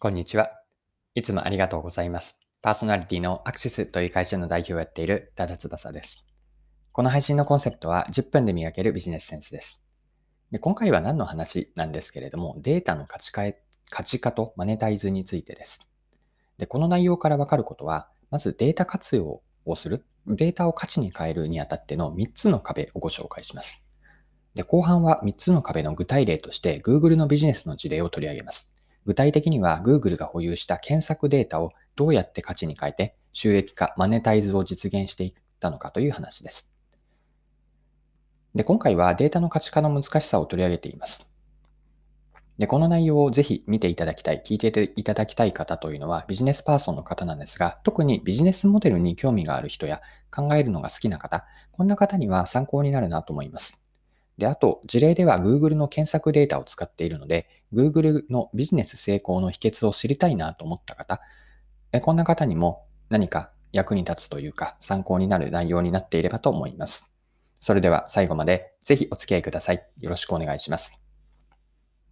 こんにちは。いつもありがとうございます。パーソナリティのアクシスという会社の代表をやっているダダツバサです。この配信のコンセプトは10分で磨けるビジネスセンスです。で今回は何の話なんですけれども、データの価値化価値化とマネタイズについてです。でこの内容からわかることは、まずデータ活用をする、データを価値に変えるにあたっての3つの壁をご紹介します。で後半は3つの壁の具体例として Google のビジネスの事例を取り上げます。具体的には Google が保有した検索データをどうやって価値に変えて収益化、マネタイズを実現していったのかという話です。で、今回はデータの価値化の難しさを取り上げています。で、この内容をぜひ見ていただきたい、聞いていただきたい方というのはビジネスパーソンの方なんですが、特にビジネスモデルに興味がある人や考えるのが好きな方、こんな方には参考になるなと思います。で、あと、事例では Google の検索データを使っているので、Google のビジネス成功の秘訣を知りたいなと思った方、えこんな方にも何か役に立つというか参考になる内容になっていればと思います。それでは最後までぜひお付き合いください。よろしくお願いします。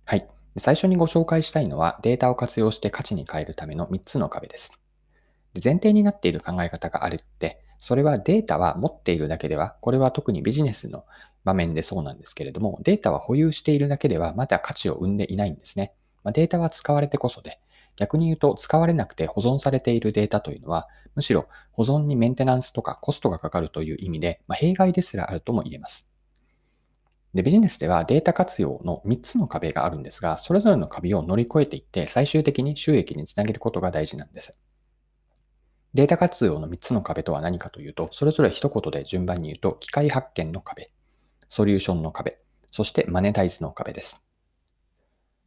はい。最初にご紹介したいのはデータを活用して価値に変えるための3つの壁です。前提になっている考え方があるって、それはデータは持っているだけでは、これは特にビジネスの場面でそうなんですけれども、データは保有しているだけではまだ価値を生んでいないんですね。まあ、データは使われてこそで、逆に言うと使われなくて保存されているデータというのは、むしろ保存にメンテナンスとかコストがかかるという意味で、まあ、弊害ですらあるとも言えます。で、ビジネスではデータ活用の3つの壁があるんですが、それぞれの壁を乗り越えていって、最終的に収益につなげることが大事なんです。データ活用の3つの壁とは何かというと、それぞれ一言で順番に言うと、機械発見の壁、ソリューションの壁、そしてマネタイズの壁です。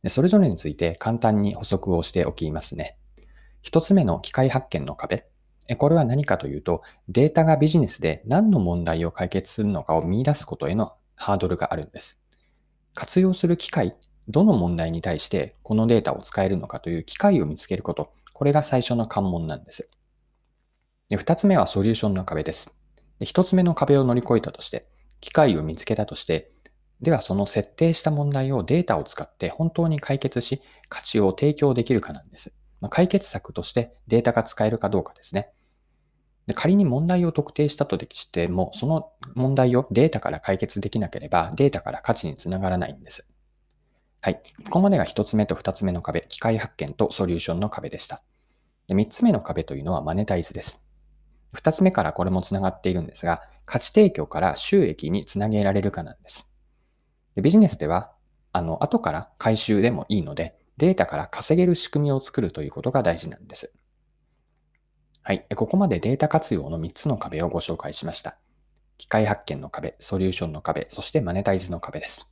でそれぞれについて簡単に補足をしておきますね。一つ目の機械発見の壁。これは何かというと、データがビジネスで何の問題を解決するのかを見出すことへのハードルがあるんです。活用する機械、どの問題に対してこのデータを使えるのかという機械を見つけること、これが最初の関門なんです。で二つ目はソリューションの壁です。で一つ目の壁を乗り越えたとして、機械を見つけたとして、ではその設定した問題をデータを使って本当に解決し、価値を提供できるかなんです。まあ、解決策としてデータが使えるかどうかですね。で仮に問題を特定したとしても、その問題をデータから解決できなければ、データから価値につながらないんです。はい。ここまでが一つ目と二つ目の壁、機械発見とソリューションの壁でした。で三つ目の壁というのはマネタイズです。二つ目からこれもつながっているんですが、価値提供から収益につなげられるかなんです。でビジネスでは、あの、後から回収でもいいので、データから稼げる仕組みを作るということが大事なんです。はい。ここまでデータ活用の3つの壁をご紹介しました。機械発見の壁、ソリューションの壁、そしてマネタイズの壁です。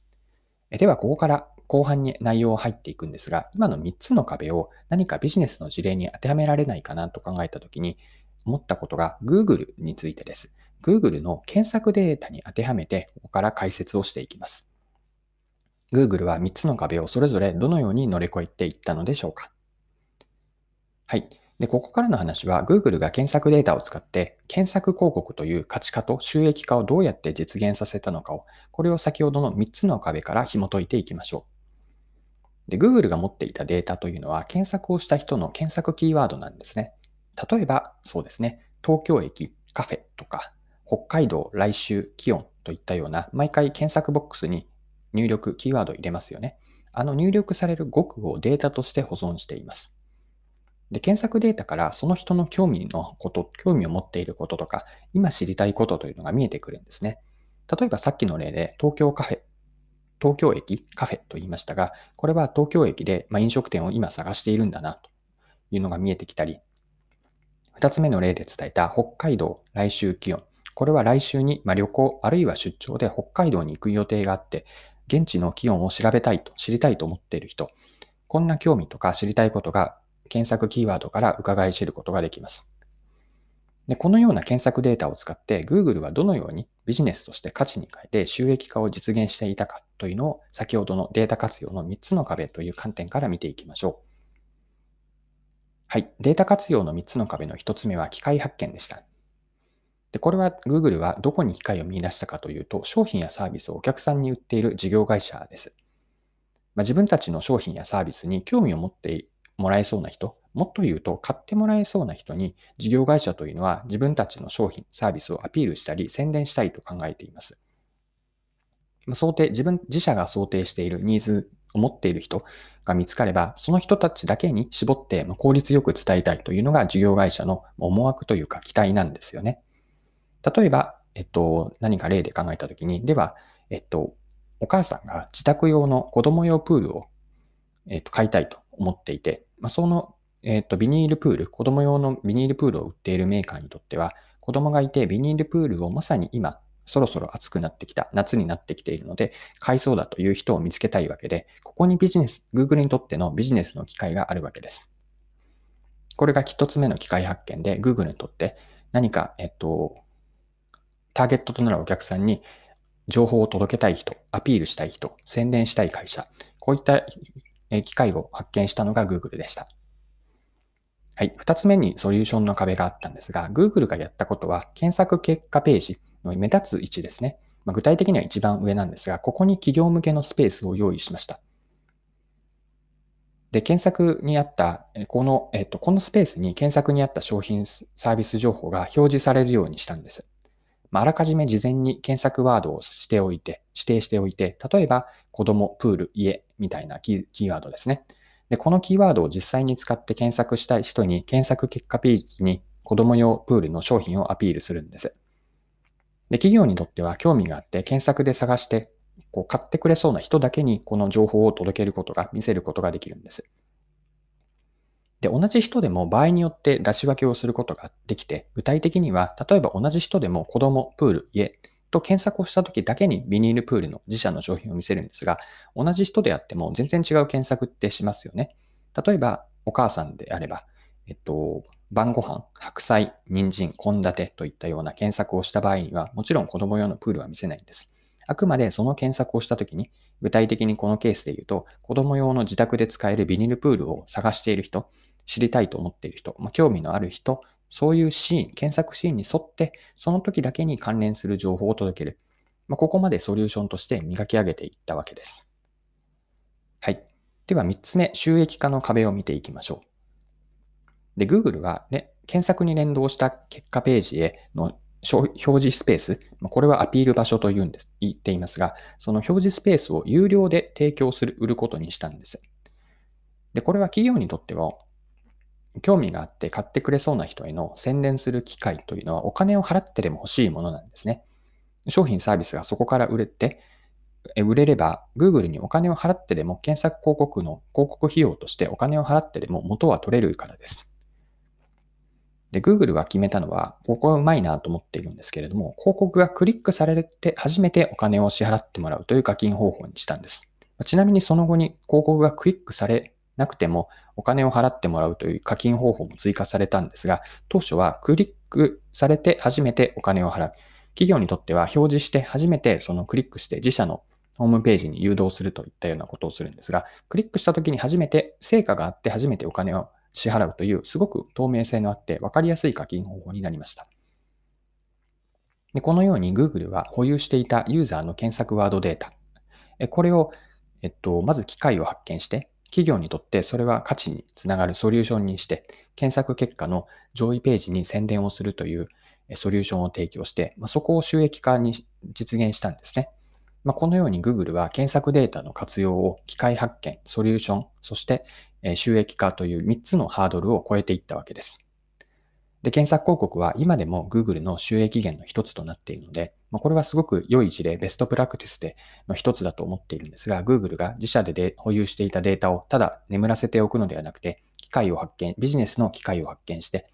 では、ここから後半に内容を入っていくんですが、今の3つの壁を何かビジネスの事例に当てはめられないかなと考えたときに、思ったことが Google についてです。Google の検索データに当てはめて、ここから解説をしていきます。Google は3つの壁をそれぞれどのように乗り越えていったのでしょうかはい。で、ここからの話は Google が検索データを使って検索広告という価値化と収益化をどうやって実現させたのかを、これを先ほどの3つの壁から紐解いていきましょう。で、Google が持っていたデータというのは検索をした人の検索キーワードなんですね。例えば、そうですね、東京駅、カフェとか、北海道、来週、気温といったような、毎回検索ボックスに入力、キーワード入れますよね。あの入力される語句をデータとして保存しています。で、検索データからその人の興味のこと、興味を持っていることとか、今知りたいことというのが見えてくるんですね。例えばさっきの例で、東京カフェ、東京駅、カフェと言いましたが、これは東京駅で、ま飲食店を今探しているんだなというのが見えてきたり、二つ目の例で伝えた北海道来週気温。これは来週に、ま旅行あるいは出張で北海道に行く予定があって、現地の気温を調べたいと、知りたいと思っている人。こんな興味とか知りたいことが検索キーワードから伺い知ることができます。でこのような検索データを使って Google はどのようにビジネスとして価値に変えて収益化を実現していたかというのを先ほどのデータ活用の3つの壁という観点から見ていきましょう。はい。データ活用の3つの壁の1つ目は機械発見でした。で、これは Google はどこに機械を見出したかというと、商品やサービスをお客さんに売っている事業会社です。まあ、自分たちの商品やサービスに興味を持ってもらえそうな人、もっと言うと買ってもらえそうな人に事業会社というのは自分たちの商品、サービスをアピールしたり宣伝したいと考えています。想定、自分、自社が想定しているニーズを持っている人が見つかれば、その人たちだけに絞って効率よく伝えたいというのが事業会社の思惑というか期待なんですよね。例えば、えっと、何か例で考えたときに、では、えっと、お母さんが自宅用の子供用プールを、えっと、買いたいと思っていて、まあ、その、えっと、ビニールプール、子供用のビニールプールを売っているメーカーにとっては、子供がいてビニールプールをまさに今そろそろ暑くなってきた、夏になってきているので、買いそうだという人を見つけたいわけで、ここにビジネス、Google にとってのビジネスの機会があるわけです。これが一つ目の機会発見で、Google にとって何か、えっと、ターゲットとなるお客さんに情報を届けたい人、アピールしたい人、宣伝したい会社、こういった機会を発見したのが Google でした。はい。二つ目にソリューションの壁があったんですが、Google がやったことは、検索結果ページ目立つ位置ですね。まあ、具体的には一番上なんですが、ここに企業向けのスペースを用意しました。で、検索にあった、この、えっと、このスペースに検索にあった商品サービス情報が表示されるようにしたんです。まあ、あらかじめ事前に検索ワードをしておいて、指定しておいて、例えば、子供、プール、家みたいなキーワードですね。で、このキーワードを実際に使って検索したい人に検索結果ページに子供用プールの商品をアピールするんです。で、企業にとっては興味があって検索で探してこう買ってくれそうな人だけにこの情報を届けることが、見せることができるんです。で、同じ人でも場合によって出し分けをすることができて、具体的には、例えば同じ人でも子供、プール、家と検索をした時だけにビニールプールの自社の商品を見せるんですが、同じ人であっても全然違う検索ってしますよね。例えば、お母さんであれば、えっと、晩ご飯、白菜、人参、献立といったような検索をした場合には、もちろん子供用のプールは見せないんです。あくまでその検索をしたときに、具体的にこのケースで言うと、子供用の自宅で使えるビニールプールを探している人、知りたいと思っている人、まあ、興味のある人そういうシーン、検索シーンに沿って、その時だけに関連する情報を届ける。まあ、ここまでソリューションとして磨き上げていったわけです。はい。では3つ目、収益化の壁を見ていきましょう。で、Google はね、検索に連動した結果ページへの表示スペース、これはアピール場所と言うんです、言っていますが、その表示スペースを有料で提供する、売ることにしたんです。で、これは企業にとっては興味があって買ってくれそうな人への宣伝する機会というのはお金を払ってでも欲しいものなんですね。商品サービスがそこから売れて、売れれば Google にお金を払ってでも検索広告の広告費用としてお金を払ってでも元は取れるからです。で、Google が決めたのは、ここはうまいなと思っているんですけれども、広告がクリックされて初めてお金を支払ってもらうという課金方法にしたんです。ちなみにその後に広告がクリックされなくてもお金を払ってもらうという課金方法も追加されたんですが、当初はクリックされて初めてお金を払う。企業にとっては表示して初めてそのクリックして自社のホームページに誘導するといったようなことをするんですが、クリックした時に初めて成果があって初めてお金を支払うというすごく透明性のあって分かりやすい課金方法になりました。でこのように Google は保有していたユーザーの検索ワードデータ。これを、えっと、まず機械を発見して、企業にとってそれは価値につながるソリューションにして、検索結果の上位ページに宣伝をするというソリューションを提供して、そこを収益化に実現したんですね。まこのように Google は検索データの活用を機械発見、ソリューション、そして収益化という3つのハードルを超えていったわけです。で、検索広告は今でも Google の収益源の一つとなっているので、まあ、これはすごく良い事例、ベストプラクティスでの一つだと思っているんですが、Google が自社でで保有していたデータをただ眠らせておくのではなくて、機会を発見、ビジネスの機会を発見して、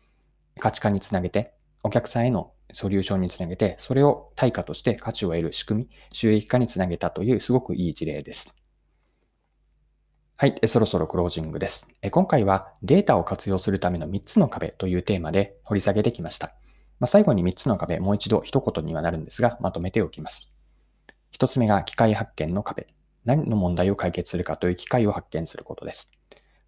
価値化につなげて、お客さんへのソリューションにつなげて、それを対価として価値を得る仕組み、収益化につなげたというすごくいい事例です。はい、そろそろクロージングです。今回はデータを活用するための3つの壁というテーマで掘り下げてきました。まあ、最後に3つの壁、もう一度一言にはなるんですが、まとめておきます。1つ目が機械発見の壁。何の問題を解決するかという機械を発見することです。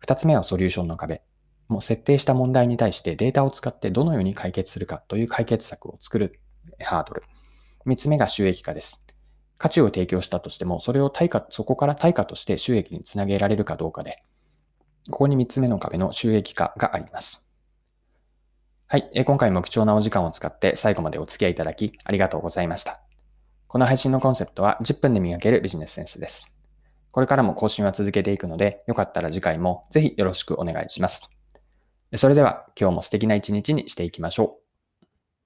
2つ目はソリューションの壁。もう設定した問題に対してデータを使ってどのように解決するかという解決策を作るハードル。3つ目が収益化です。価値を提供したとしても、それを対価、そこから対価として収益につなげられるかどうかで、ここに3つ目の壁の収益化があります。はい。今回も貴重なお時間を使って最後までお付き合いいただきありがとうございました。この配信のコンセプトは10分で磨けるビジネスセンスです。これからも更新は続けていくので、よかったら次回もぜひよろしくお願いします。それでは今日も素敵な一日にしていきましょう。